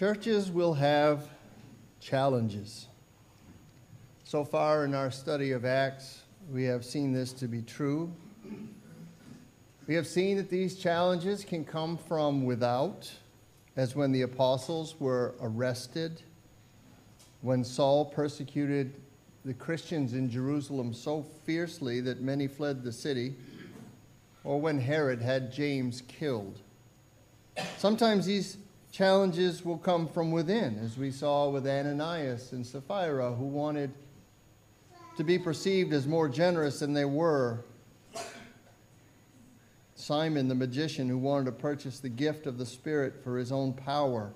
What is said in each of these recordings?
Churches will have challenges. So far in our study of Acts, we have seen this to be true. We have seen that these challenges can come from without, as when the apostles were arrested, when Saul persecuted the Christians in Jerusalem so fiercely that many fled the city, or when Herod had James killed. Sometimes these challenges will come from within, as we saw with Ananias and Sapphira, who wanted to be perceived as more generous than they were. Simon the magician, who wanted to purchase the gift of the Spirit for his own power.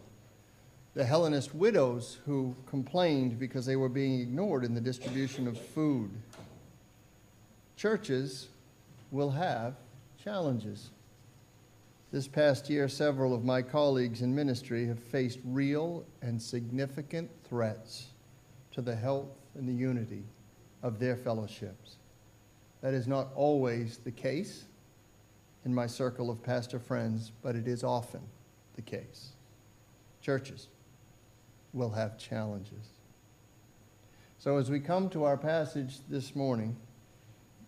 The Hellenist widows who complained because they were being ignored in the distribution of food. Churches will have challenges. This past year, several of my colleagues in ministry have faced real and significant threats to the health and the unity of their fellowships. That is not always the case in my circle of pastor friends, but it is often the case. Churches will have challenges. So, as we come to our passage this morning,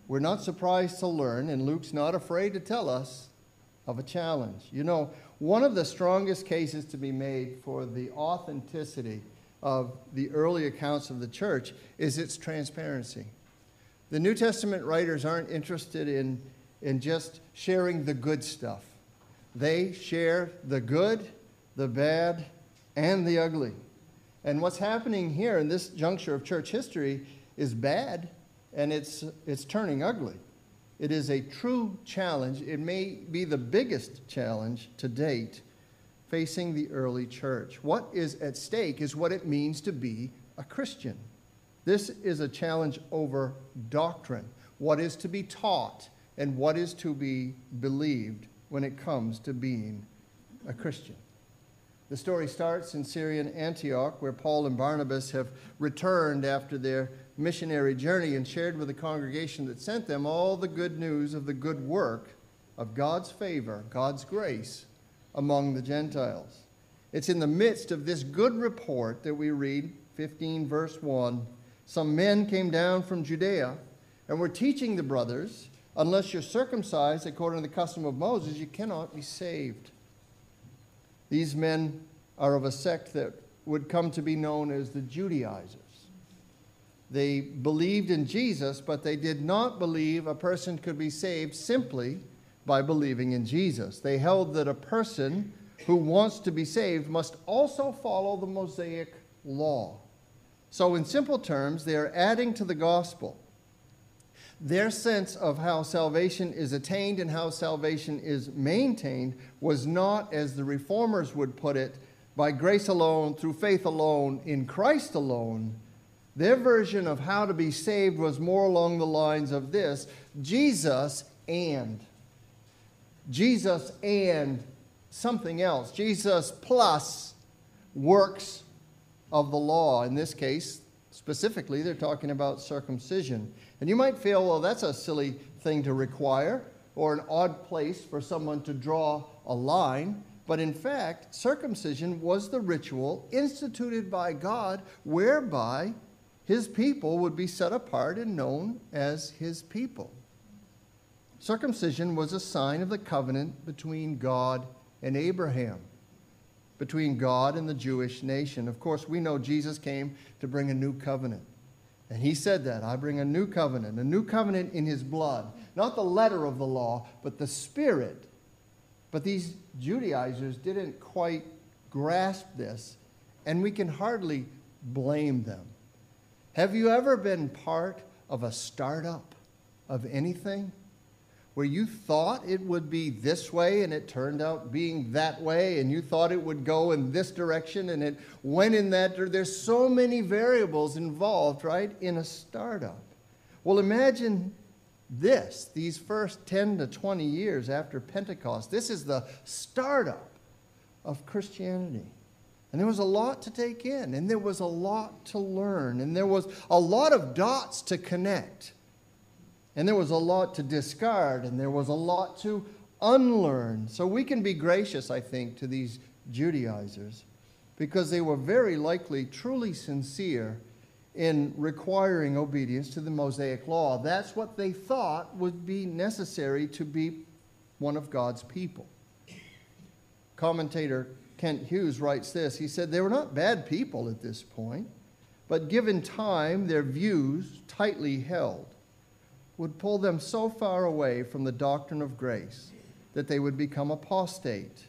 we're not surprised to learn, and Luke's not afraid to tell us of a challenge. You know, one of the strongest cases to be made for the authenticity of the early accounts of the church is its transparency. The New Testament writers aren't interested in, in just sharing the good stuff, they share the good, the bad, and the ugly. And what's happening here in this juncture of church history is bad and it's, it's turning ugly. It is a true challenge. It may be the biggest challenge to date facing the early church. What is at stake is what it means to be a Christian. This is a challenge over doctrine, what is to be taught, and what is to be believed when it comes to being a Christian. The story starts in Syrian Antioch, where Paul and Barnabas have returned after their missionary journey and shared with the congregation that sent them all the good news of the good work of God's favor, God's grace among the Gentiles. It's in the midst of this good report that we read 15 verse 1 some men came down from Judea and were teaching the brothers unless you're circumcised according to the custom of Moses you cannot be saved. These men are of a sect that would come to be known as the Judaizers. They believed in Jesus, but they did not believe a person could be saved simply by believing in Jesus. They held that a person who wants to be saved must also follow the Mosaic law. So, in simple terms, they are adding to the gospel. Their sense of how salvation is attained and how salvation is maintained was not, as the reformers would put it, by grace alone, through faith alone, in Christ alone, their version of how to be saved was more along the lines of this Jesus and. Jesus and something else. Jesus plus works of the law. In this case, specifically, they're talking about circumcision. And you might feel, well, that's a silly thing to require or an odd place for someone to draw a line. But in fact, circumcision was the ritual instituted by God whereby his people would be set apart and known as his people. Circumcision was a sign of the covenant between God and Abraham, between God and the Jewish nation. Of course, we know Jesus came to bring a new covenant. And he said that I bring a new covenant, a new covenant in his blood. Not the letter of the law, but the spirit. But these Judaizers didn't quite grasp this, and we can hardly blame them. Have you ever been part of a startup of anything where you thought it would be this way and it turned out being that way, and you thought it would go in this direction and it went in that? There's so many variables involved, right, in a startup. Well, imagine this these first 10 to 20 years after Pentecost. This is the startup of Christianity. And there was a lot to take in, and there was a lot to learn, and there was a lot of dots to connect, and there was a lot to discard, and there was a lot to unlearn. So we can be gracious, I think, to these Judaizers because they were very likely truly sincere in requiring obedience to the Mosaic law. That's what they thought would be necessary to be one of God's people. Commentator Kent Hughes writes this He said, They were not bad people at this point, but given time, their views, tightly held, would pull them so far away from the doctrine of grace that they would become apostate.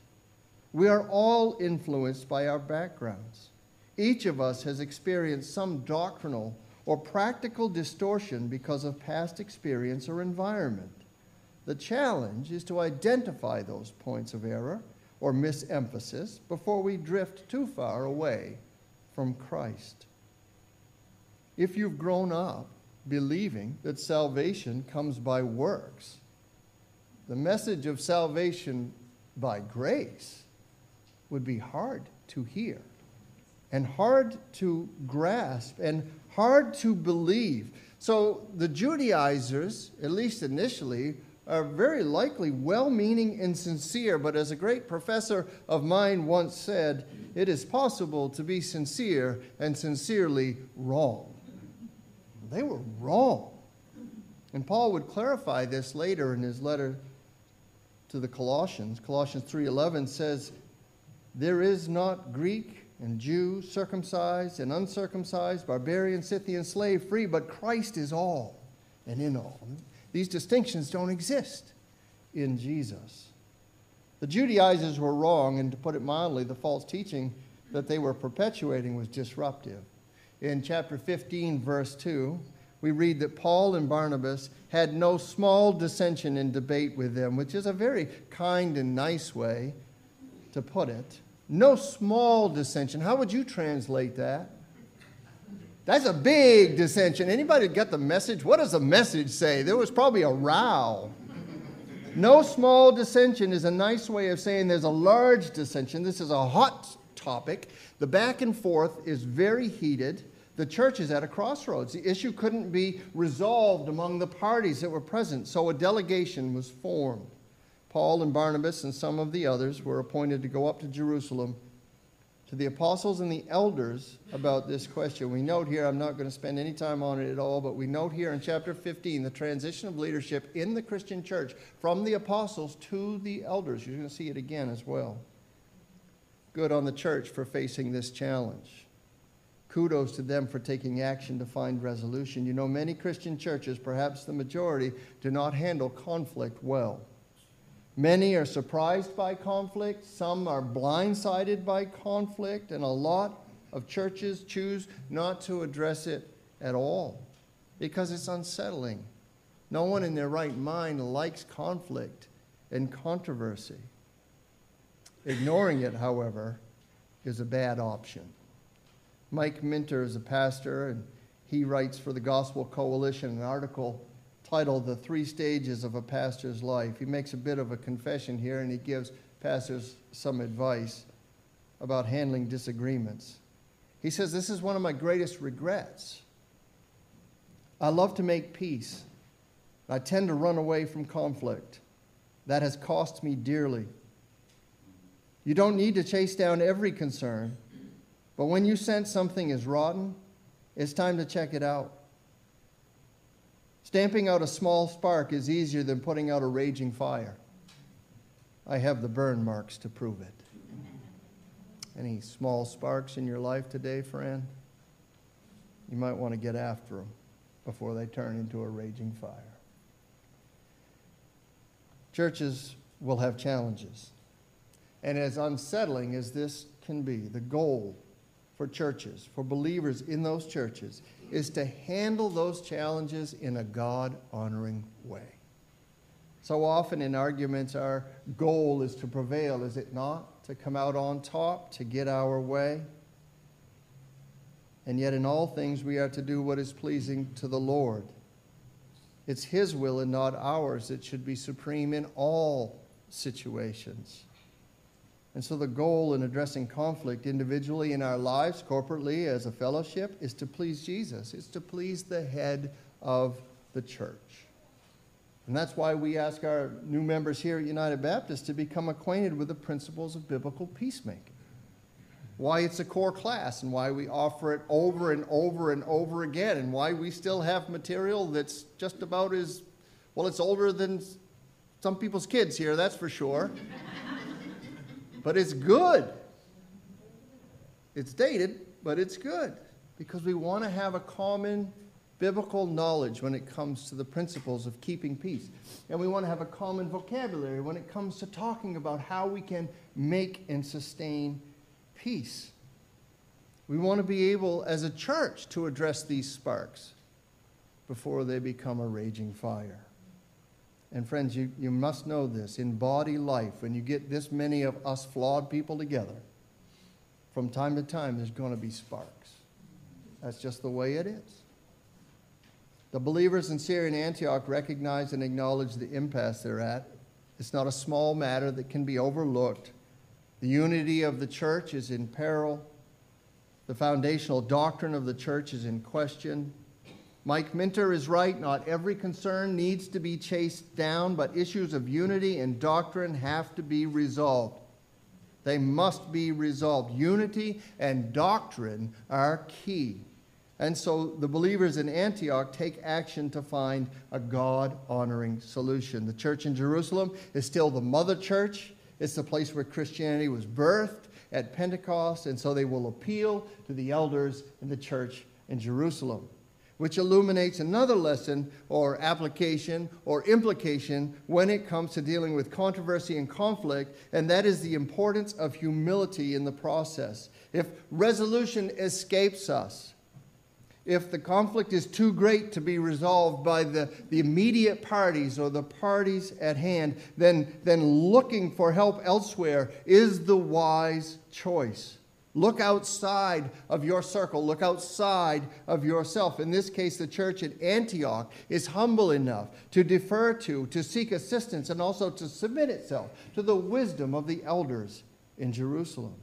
We are all influenced by our backgrounds. Each of us has experienced some doctrinal or practical distortion because of past experience or environment. The challenge is to identify those points of error or misemphasis before we drift too far away from Christ. If you've grown up believing that salvation comes by works, the message of salvation by grace would be hard to hear and hard to grasp and hard to believe. So the Judaizers, at least initially, are very likely well meaning and sincere, but as a great professor of mine once said, it is possible to be sincere and sincerely wrong. They were wrong. And Paul would clarify this later in his letter to the Colossians. Colossians 3:11 says, "There is not Greek and Jew, circumcised and uncircumcised, barbarian, Scythian, slave, free, but Christ is all and in all." These distinctions don't exist in Jesus. The Judaizers were wrong, and to put it mildly, the false teaching that they were perpetuating was disruptive. In chapter 15, verse 2, we read that Paul and Barnabas had no small dissension and debate with them, which is a very kind and nice way to put it. No small dissension. How would you translate that? That's a big dissension. Anybody get the message? What does the message say? There was probably a row. No small dissension is a nice way of saying there's a large dissension. This is a hot topic. The back and forth is very heated. The church is at a crossroads. The issue couldn't be resolved among the parties that were present, so a delegation was formed. Paul and Barnabas and some of the others were appointed to go up to Jerusalem to the apostles and the elders about this question. We note here, I'm not going to spend any time on it at all, but we note here in chapter 15 the transition of leadership in the Christian church from the apostles to the elders. You're going to see it again as well. Good on the church for facing this challenge. Kudos to them for taking action to find resolution. You know, many Christian churches, perhaps the majority, do not handle conflict well. Many are surprised by conflict, some are blindsided by conflict, and a lot of churches choose not to address it at all because it's unsettling. No one in their right mind likes conflict and controversy. Ignoring it, however, is a bad option. Mike Minter is a pastor, and he writes for the Gospel Coalition an article titled The Three Stages of a Pastor's Life. He makes a bit of a confession here and he gives pastors some advice about handling disagreements. He says, This is one of my greatest regrets. I love to make peace. I tend to run away from conflict. That has cost me dearly. You don't need to chase down every concern, but when you sense something is rotten, it's time to check it out. Stamping out a small spark is easier than putting out a raging fire. I have the burn marks to prove it. Any small sparks in your life today, friend? You might want to get after them before they turn into a raging fire. Churches will have challenges. And as unsettling as this can be, the goal for churches, for believers in those churches, is to handle those challenges in a God honoring way. So often in arguments, our goal is to prevail, is it not? To come out on top, to get our way. And yet, in all things, we are to do what is pleasing to the Lord. It's His will and not ours that should be supreme in all situations. And so, the goal in addressing conflict individually in our lives, corporately, as a fellowship, is to please Jesus. It's to please the head of the church. And that's why we ask our new members here at United Baptist to become acquainted with the principles of biblical peacemaking. why it's a core class and why we offer it over and over and over again and why we still have material that's just about as well it's older than some people's kids here that's for sure but it's good it's dated but it's good because we want to have a common biblical knowledge when it comes to the principles of keeping peace. And we want to have a common vocabulary when it comes to talking about how we can make and sustain peace. We want to be able, as a church, to address these sparks before they become a raging fire. And friends, you, you must know this. In body life, when you get this many of us flawed people together, from time to time, there's going to be sparks. That's just the way it is. The believers in Syrian Antioch recognize and acknowledge the impasse they're at. It's not a small matter that can be overlooked. The unity of the church is in peril. The foundational doctrine of the church is in question. Mike Minter is right. Not every concern needs to be chased down, but issues of unity and doctrine have to be resolved. They must be resolved. Unity and doctrine are key. And so the believers in Antioch take action to find a God honoring solution. The church in Jerusalem is still the mother church, it's the place where Christianity was birthed at Pentecost, and so they will appeal to the elders in the church in Jerusalem. Which illuminates another lesson or application or implication when it comes to dealing with controversy and conflict, and that is the importance of humility in the process. If resolution escapes us, if the conflict is too great to be resolved by the, the immediate parties or the parties at hand, then, then looking for help elsewhere is the wise choice. Look outside of your circle. Look outside of yourself. In this case, the church at Antioch is humble enough to defer to, to seek assistance, and also to submit itself to the wisdom of the elders in Jerusalem.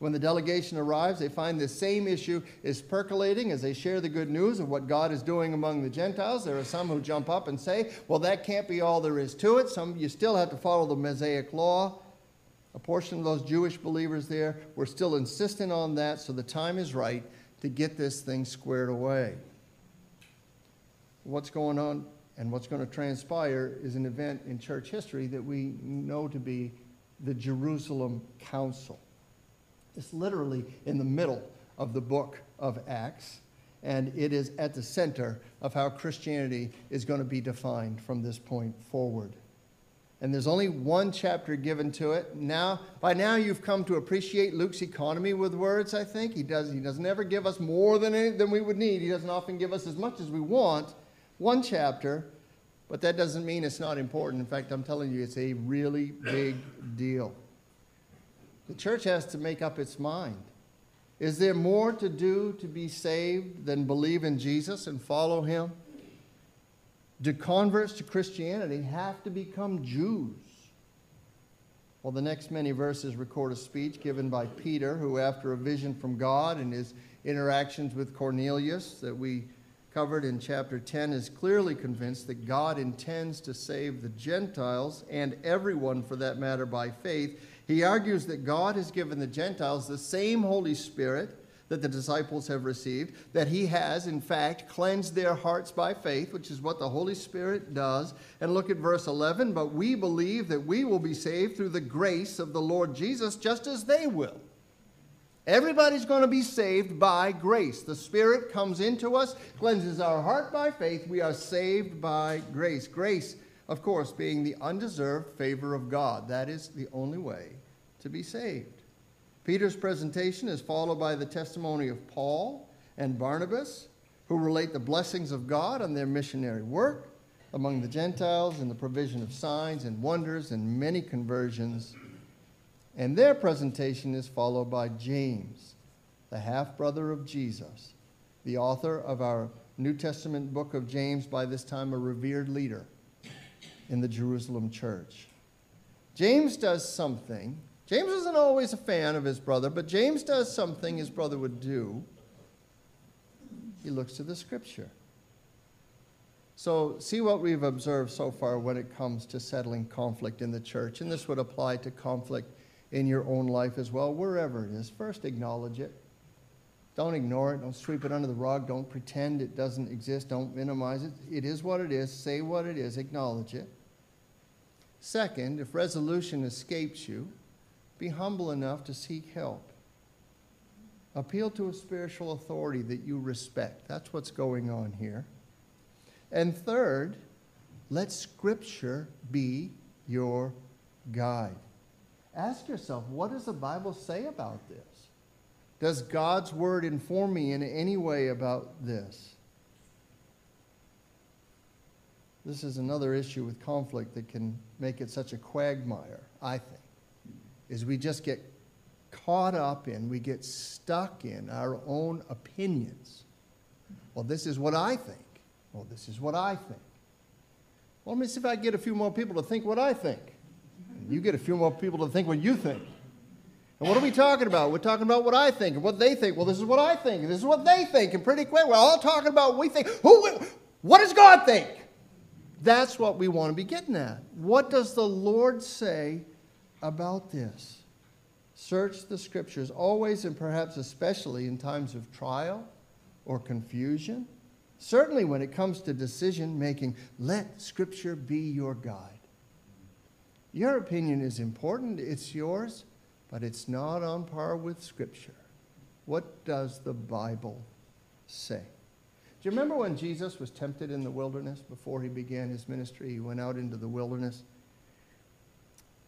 When the delegation arrives, they find the same issue is percolating as they share the good news of what God is doing among the Gentiles. There are some who jump up and say, well, that can't be all there is to it. Some, you still have to follow the Mosaic law. A portion of those Jewish believers there were still insistent on that, so the time is right to get this thing squared away. What's going on and what's going to transpire is an event in church history that we know to be the Jerusalem Council. It's literally in the middle of the book of Acts, and it is at the center of how Christianity is going to be defined from this point forward. And there's only one chapter given to it. Now, by now you've come to appreciate Luke's economy with words, I think. He, does, he doesn't ever give us more than, any, than we would need. He doesn't often give us as much as we want. One chapter, but that doesn't mean it's not important. In fact, I'm telling you, it's a really big deal. The church has to make up its mind. Is there more to do to be saved than believe in Jesus and follow him? Do converts to Christianity have to become Jews? Well, the next many verses record a speech given by Peter, who, after a vision from God and his interactions with Cornelius that we covered in chapter 10, is clearly convinced that God intends to save the Gentiles and everyone, for that matter, by faith he argues that God has given the Gentiles the same Holy Spirit that the disciples have received, that He has, in fact, cleansed their hearts by faith, which is what the Holy Spirit does. And look at verse 11. But we believe that we will be saved through the grace of the Lord Jesus, just as they will. Everybody's going to be saved by grace. The Spirit comes into us, cleanses our heart by faith. We are saved by grace. Grace of course, being the undeserved favor of God. That is the only way to be saved. Peter's presentation is followed by the testimony of Paul and Barnabas, who relate the blessings of God on their missionary work among the Gentiles and the provision of signs and wonders and many conversions. And their presentation is followed by James, the half brother of Jesus, the author of our New Testament book of James, by this time a revered leader in the Jerusalem church. James does something. James isn't always a fan of his brother, but James does something his brother would do. He looks to the scripture. So, see what we've observed so far when it comes to settling conflict in the church, and this would apply to conflict in your own life as well, wherever it is. First, acknowledge it. Don't ignore it. Don't sweep it under the rug. Don't pretend it doesn't exist. Don't minimize it. It is what it is. Say what it is. Acknowledge it. Second, if resolution escapes you, be humble enough to seek help. Appeal to a spiritual authority that you respect. That's what's going on here. And third, let Scripture be your guide. Ask yourself, what does the Bible say about this? Does God's Word inform me in any way about this? This is another issue with conflict that can make it such a quagmire, I think, is we just get caught up in, we get stuck in our own opinions. Well, this is what I think. Well, this is what I think. Well, let me see if I get a few more people to think what I think. And you get a few more people to think what you think. And what are we talking about? We're talking about what I think and what they think. Well, this is what I think, and this is what they think, and pretty quick, we're all talking about what we think. Who, what does God think? That's what we want to be getting at. What does the Lord say about this? Search the scriptures, always and perhaps especially in times of trial or confusion. Certainly when it comes to decision making, let scripture be your guide. Your opinion is important, it's yours, but it's not on par with scripture. What does the Bible say? Do you remember when Jesus was tempted in the wilderness before he began his ministry? He went out into the wilderness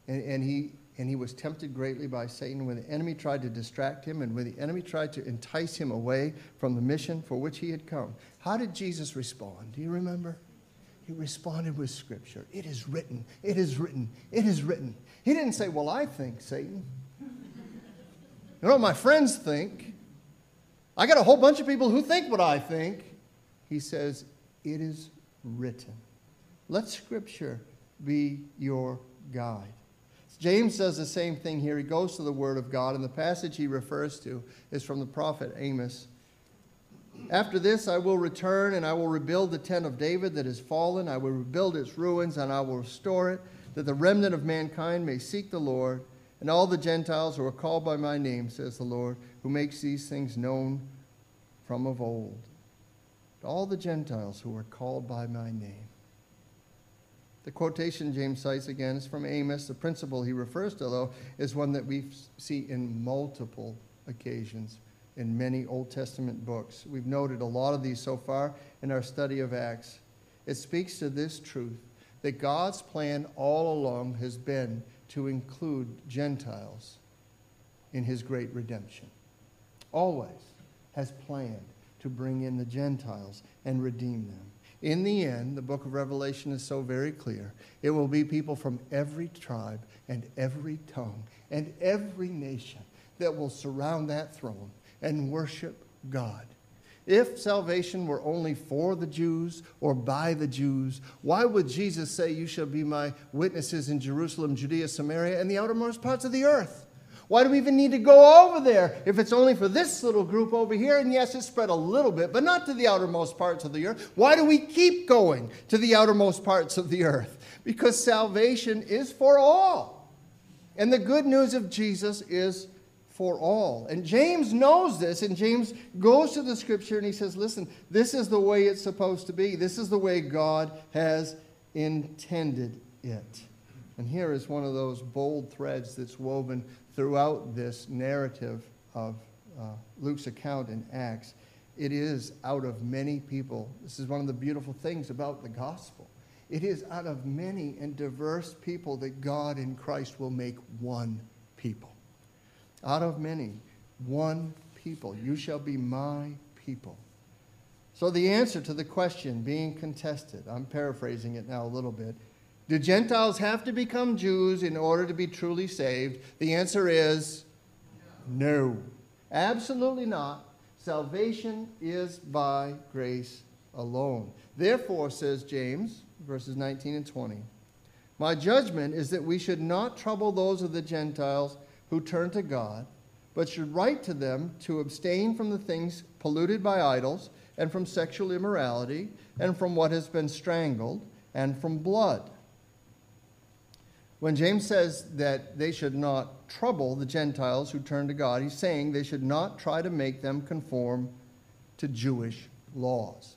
and, and he and he was tempted greatly by Satan when the enemy tried to distract him and when the enemy tried to entice him away from the mission for which he had come. How did Jesus respond? Do you remember? He responded with scripture. It is written. It is written. It is written. He didn't say, Well, I think, Satan. You know what my friends think? I got a whole bunch of people who think what I think. He says, It is written. Let scripture be your guide. James does the same thing here. He goes to the Word of God, and the passage he refers to is from the prophet Amos. After this, I will return and I will rebuild the tent of David that is fallen. I will rebuild its ruins and I will restore it, that the remnant of mankind may seek the Lord, and all the Gentiles who are called by my name, says the Lord, who makes these things known from of old. All the Gentiles who are called by my name. The quotation James cites again is from Amos. The principle he refers to, though, is one that we see in multiple occasions in many Old Testament books. We've noted a lot of these so far in our study of Acts. It speaks to this truth that God's plan all along has been to include Gentiles in his great redemption. Always has planned to bring in the Gentiles and redeem them. In the end, the book of Revelation is so very clear. It will be people from every tribe and every tongue and every nation that will surround that throne and worship God. If salvation were only for the Jews or by the Jews, why would Jesus say, You shall be my witnesses in Jerusalem, Judea, Samaria, and the outermost parts of the earth? Why do we even need to go over there if it's only for this little group over here? And yes, it's spread a little bit, but not to the outermost parts of the earth. Why do we keep going to the outermost parts of the earth? Because salvation is for all. And the good news of Jesus is for all. And James knows this, and James goes to the scripture and he says, Listen, this is the way it's supposed to be. This is the way God has intended it. And here is one of those bold threads that's woven throughout this narrative of uh, Luke's account in Acts. It is out of many people. This is one of the beautiful things about the gospel. It is out of many and diverse people that God in Christ will make one people. Out of many, one people. You shall be my people. So, the answer to the question being contested, I'm paraphrasing it now a little bit, do Gentiles have to become Jews in order to be truly saved? The answer is no. Absolutely not. Salvation is by grace alone. Therefore, says James, verses 19 and 20, my judgment is that we should not trouble those of the Gentiles who turn to God, but should write to them to abstain from the things polluted by idols, and from sexual immorality, and from what has been strangled, and from blood. When James says that they should not trouble the Gentiles who turn to God, he's saying they should not try to make them conform to Jewish laws.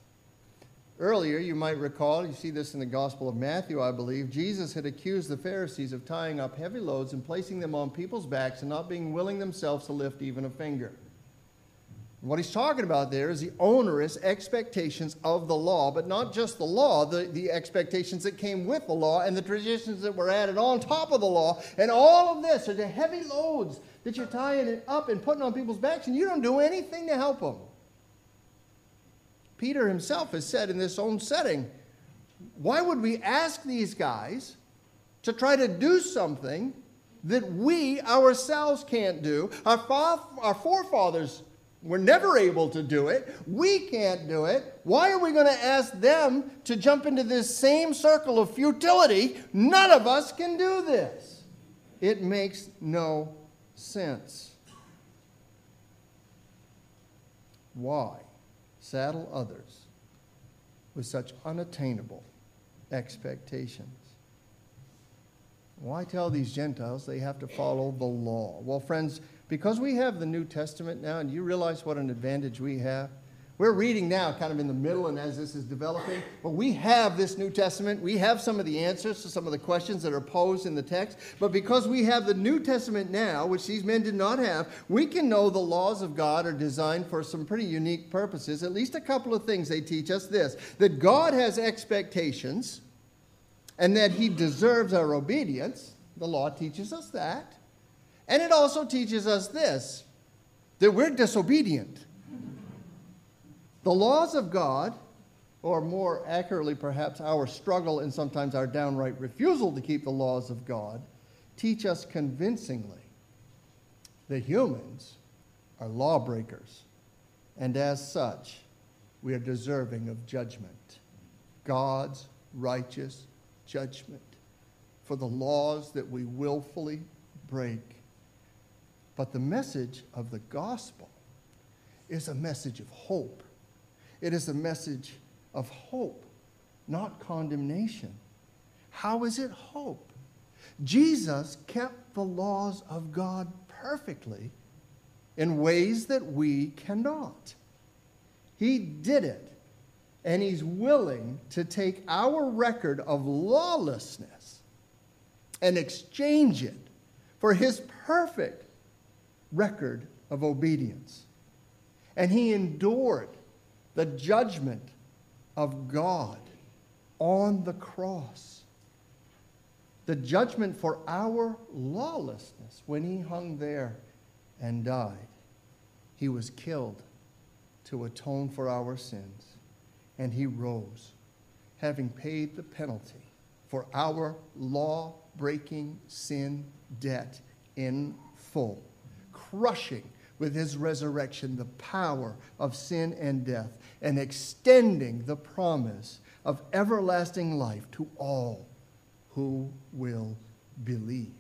Earlier, you might recall, you see this in the Gospel of Matthew, I believe, Jesus had accused the Pharisees of tying up heavy loads and placing them on people's backs and not being willing themselves to lift even a finger. What he's talking about there is the onerous expectations of the law, but not just the law, the, the expectations that came with the law and the traditions that were added on top of the law. And all of this are the heavy loads that you're tying it up and putting on people's backs, and you don't do anything to help them. Peter himself has said in this own setting, why would we ask these guys to try to do something that we ourselves can't do? Our, fa- our forefathers we're never able to do it. We can't do it. Why are we going to ask them to jump into this same circle of futility? None of us can do this. It makes no sense. Why saddle others with such unattainable expectations? Why tell these Gentiles they have to follow the law? Well, friends, because we have the New Testament now, and you realize what an advantage we have. We're reading now, kind of in the middle, and as this is developing, but we have this New Testament. We have some of the answers to some of the questions that are posed in the text. But because we have the New Testament now, which these men did not have, we can know the laws of God are designed for some pretty unique purposes. At least a couple of things they teach us this that God has expectations and that He deserves our obedience. The law teaches us that. And it also teaches us this that we're disobedient. The laws of God, or more accurately, perhaps, our struggle and sometimes our downright refusal to keep the laws of God, teach us convincingly that humans are lawbreakers, and as such, we are deserving of judgment. God's righteous judgment for the laws that we willfully break. But the message of the gospel is a message of hope. It is a message of hope, not condemnation. How is it hope? Jesus kept the laws of God perfectly in ways that we cannot. He did it, and He's willing to take our record of lawlessness and exchange it for His perfect record of obedience. And he endured the judgment of God on the cross. The judgment for our lawlessness when he hung there and died. He was killed to atone for our sins, and he rose, having paid the penalty for our law breaking sin debt in full crushing with his resurrection the power of sin and death and extending the promise of everlasting life to all who will believe.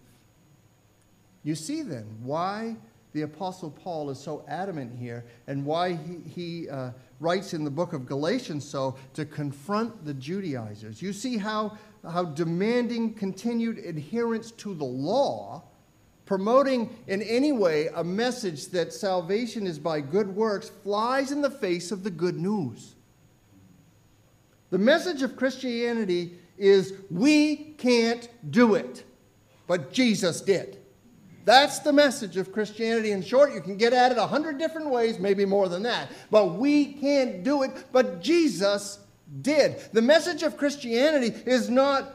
You see then why the Apostle Paul is so adamant here and why he, he uh, writes in the book of Galatians so to confront the Judaizers. You see how, how demanding continued adherence to the law promoting in any way a message that salvation is by good works flies in the face of the good news. The message of Christianity is we can't do it, but Jesus did. That's the message of Christianity. In short, you can get at it a hundred different ways, maybe more than that. But we can't do it, but Jesus did. The message of Christianity is not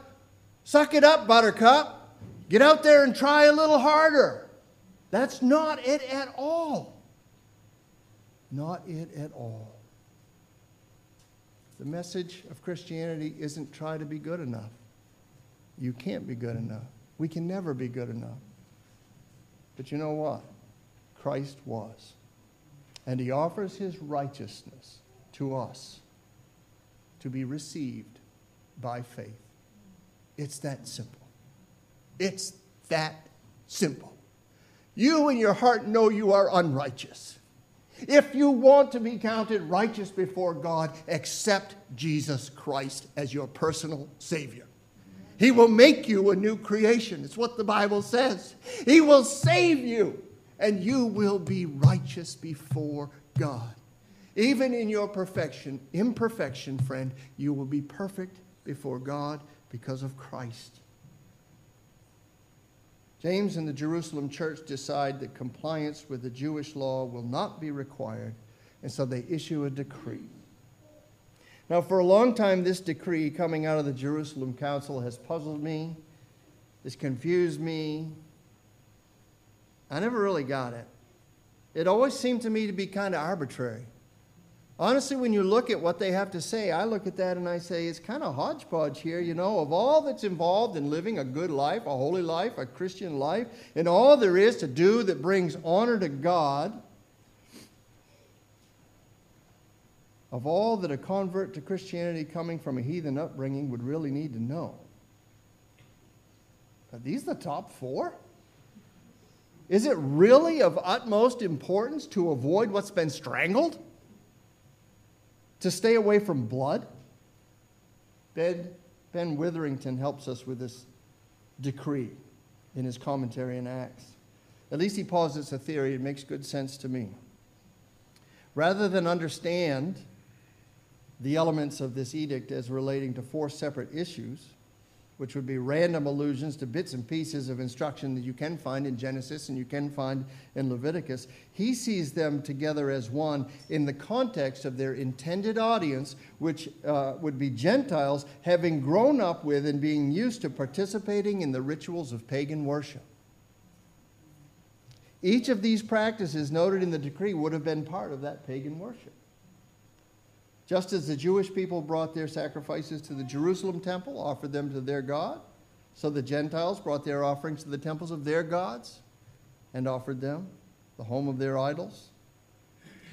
suck it up, buttercup. Get out there and try a little harder. That's not it at all. Not it at all. The message of Christianity isn't try to be good enough. You can't be good enough. We can never be good enough. But you know what? Christ was. And he offers his righteousness to us to be received by faith. It's that simple. It's that simple. You in your heart know you are unrighteous. If you want to be counted righteous before God, accept Jesus Christ as your personal Savior. He will make you a new creation. It's what the Bible says. He will save you, and you will be righteous before God. Even in your perfection, imperfection, friend, you will be perfect before God because of Christ. James and the Jerusalem church decide that compliance with the Jewish law will not be required, and so they issue a decree. Now, for a long time, this decree coming out of the Jerusalem Council has puzzled me, has confused me. I never really got it. It always seemed to me to be kind of arbitrary. Honestly, when you look at what they have to say, I look at that and I say, it's kind of hodgepodge here, you know, of all that's involved in living a good life, a holy life, a Christian life, and all there is to do that brings honor to God, of all that a convert to Christianity coming from a heathen upbringing would really need to know. Are these the top four? Is it really of utmost importance to avoid what's been strangled? To stay away from blood. Ben, ben Witherington helps us with this decree in his commentary in Acts. At least he posits a theory. It makes good sense to me. Rather than understand the elements of this edict as relating to four separate issues, which would be random allusions to bits and pieces of instruction that you can find in Genesis and you can find in Leviticus. He sees them together as one in the context of their intended audience, which uh, would be Gentiles having grown up with and being used to participating in the rituals of pagan worship. Each of these practices noted in the decree would have been part of that pagan worship. Just as the Jewish people brought their sacrifices to the Jerusalem temple, offered them to their God, so the Gentiles brought their offerings to the temples of their gods and offered them, the home of their idols.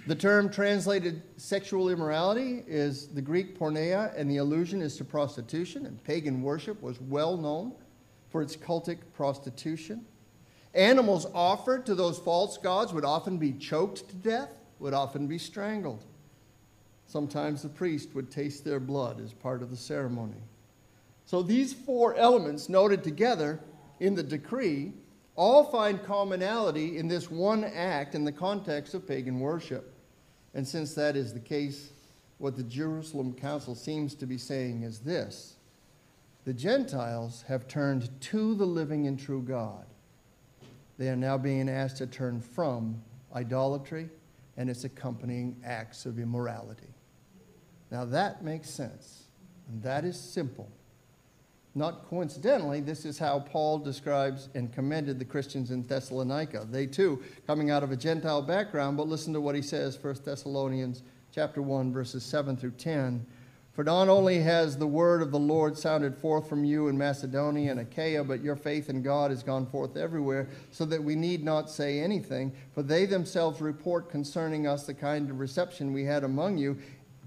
The term translated sexual immorality is the Greek porneia, and the allusion is to prostitution, and pagan worship was well known for its cultic prostitution. Animals offered to those false gods would often be choked to death, would often be strangled. Sometimes the priest would taste their blood as part of the ceremony. So these four elements noted together in the decree all find commonality in this one act in the context of pagan worship. And since that is the case, what the Jerusalem Council seems to be saying is this the Gentiles have turned to the living and true God. They are now being asked to turn from idolatry and its accompanying acts of immorality. Now that makes sense, and that is simple. Not coincidentally, this is how Paul describes and commended the Christians in Thessalonica. They too, coming out of a Gentile background, but listen to what he says, 1 Thessalonians chapter 1, verses 7 through 10. For not only has the word of the Lord sounded forth from you in Macedonia and Achaia, but your faith in God has gone forth everywhere, so that we need not say anything. For they themselves report concerning us the kind of reception we had among you,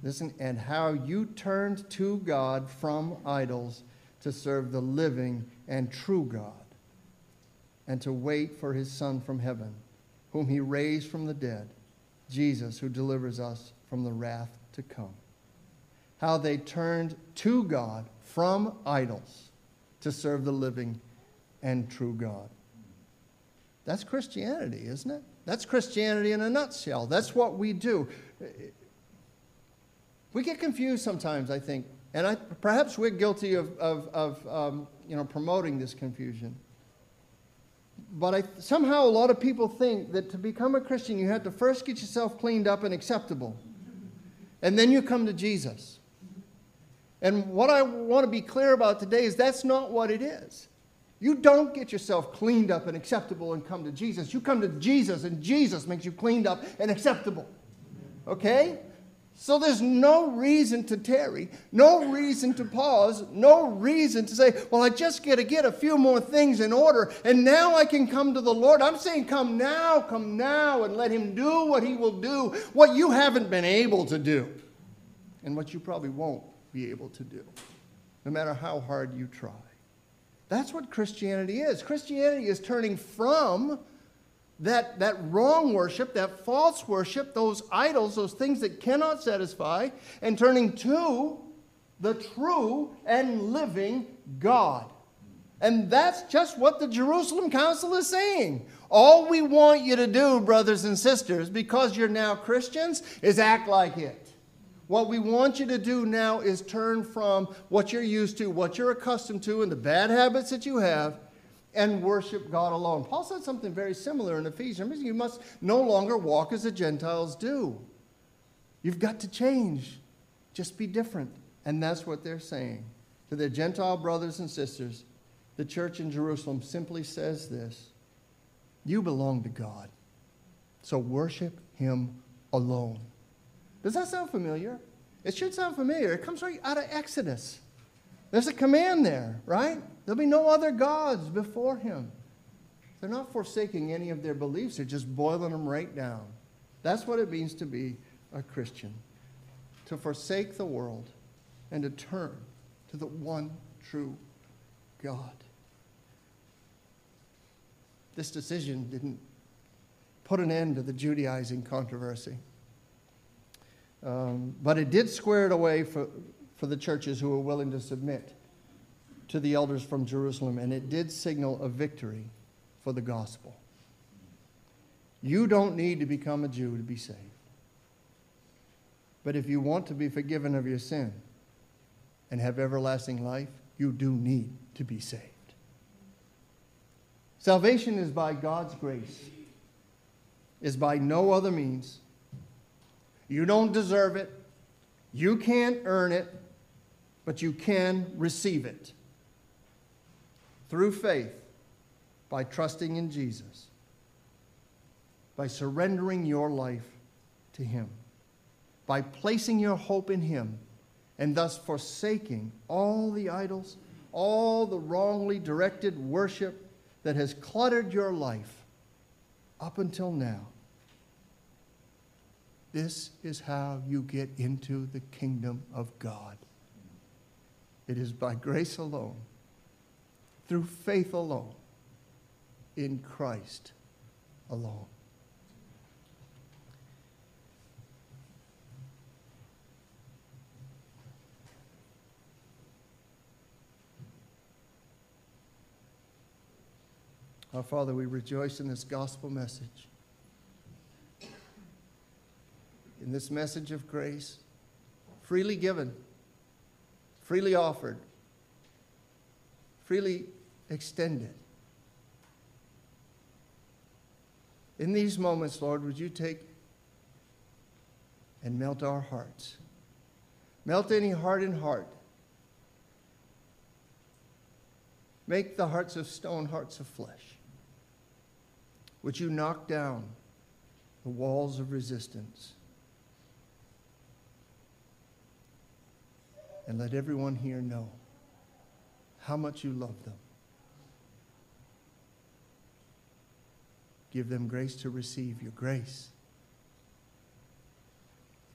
Listen, and how you turned to God from idols to serve the living and true God, and to wait for his Son from heaven, whom he raised from the dead, Jesus, who delivers us from the wrath to come. How they turned to God from idols to serve the living and true God. That's Christianity, isn't it? That's Christianity in a nutshell. That's what we do. We get confused sometimes, I think, and I, perhaps we're guilty of, of, of um, you know, promoting this confusion. But I, somehow a lot of people think that to become a Christian, you have to first get yourself cleaned up and acceptable. And then you come to Jesus. And what I want to be clear about today is that's not what it is. You don't get yourself cleaned up and acceptable and come to Jesus. You come to Jesus, and Jesus makes you cleaned up and acceptable. Okay? So there's no reason to tarry, no reason to pause, no reason to say, well, I just got to get a few more things in order and now I can come to the Lord. I'm saying, come now, come now, and let Him do what He will do, what you haven't been able to do, and what you probably won't be able to do, no matter how hard you try. That's what Christianity is. Christianity is turning from that, that wrong worship, that false worship, those idols, those things that cannot satisfy, and turning to the true and living God. And that's just what the Jerusalem Council is saying. All we want you to do, brothers and sisters, because you're now Christians, is act like it. What we want you to do now is turn from what you're used to, what you're accustomed to, and the bad habits that you have, and worship God alone. Paul said something very similar in Ephesians. You must no longer walk as the Gentiles do. You've got to change. Just be different. And that's what they're saying. To their Gentile brothers and sisters, the church in Jerusalem simply says this You belong to God. So worship Him alone. Does that sound familiar? It should sound familiar. It comes right out of Exodus. There's a command there, right? There'll be no other gods before him. They're not forsaking any of their beliefs, they're just boiling them right down. That's what it means to be a Christian to forsake the world and to turn to the one true God. This decision didn't put an end to the Judaizing controversy. Um, but it did square it away for, for the churches who were willing to submit to the elders from Jerusalem, and it did signal a victory for the gospel. You don't need to become a Jew to be saved. But if you want to be forgiven of your sin and have everlasting life, you do need to be saved. Salvation is by God's grace, is by no other means. You don't deserve it. You can't earn it, but you can receive it through faith by trusting in Jesus, by surrendering your life to Him, by placing your hope in Him, and thus forsaking all the idols, all the wrongly directed worship that has cluttered your life up until now. This is how you get into the kingdom of God. It is by grace alone, through faith alone, in Christ alone. Our Father, we rejoice in this gospel message. In this message of grace, freely given, freely offered, freely extended. In these moments, Lord, would you take and melt our hearts? Melt any hardened heart. Make the hearts of stone hearts of flesh. Would you knock down the walls of resistance? And let everyone here know how much you love them. Give them grace to receive your grace,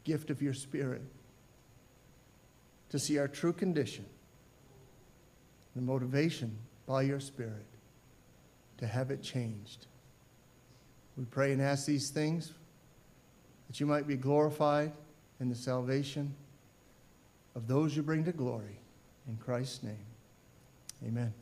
the gift of your Spirit, to see our true condition, the motivation by your Spirit to have it changed. We pray and ask these things that you might be glorified in the salvation of those you bring to glory. In Christ's name, amen.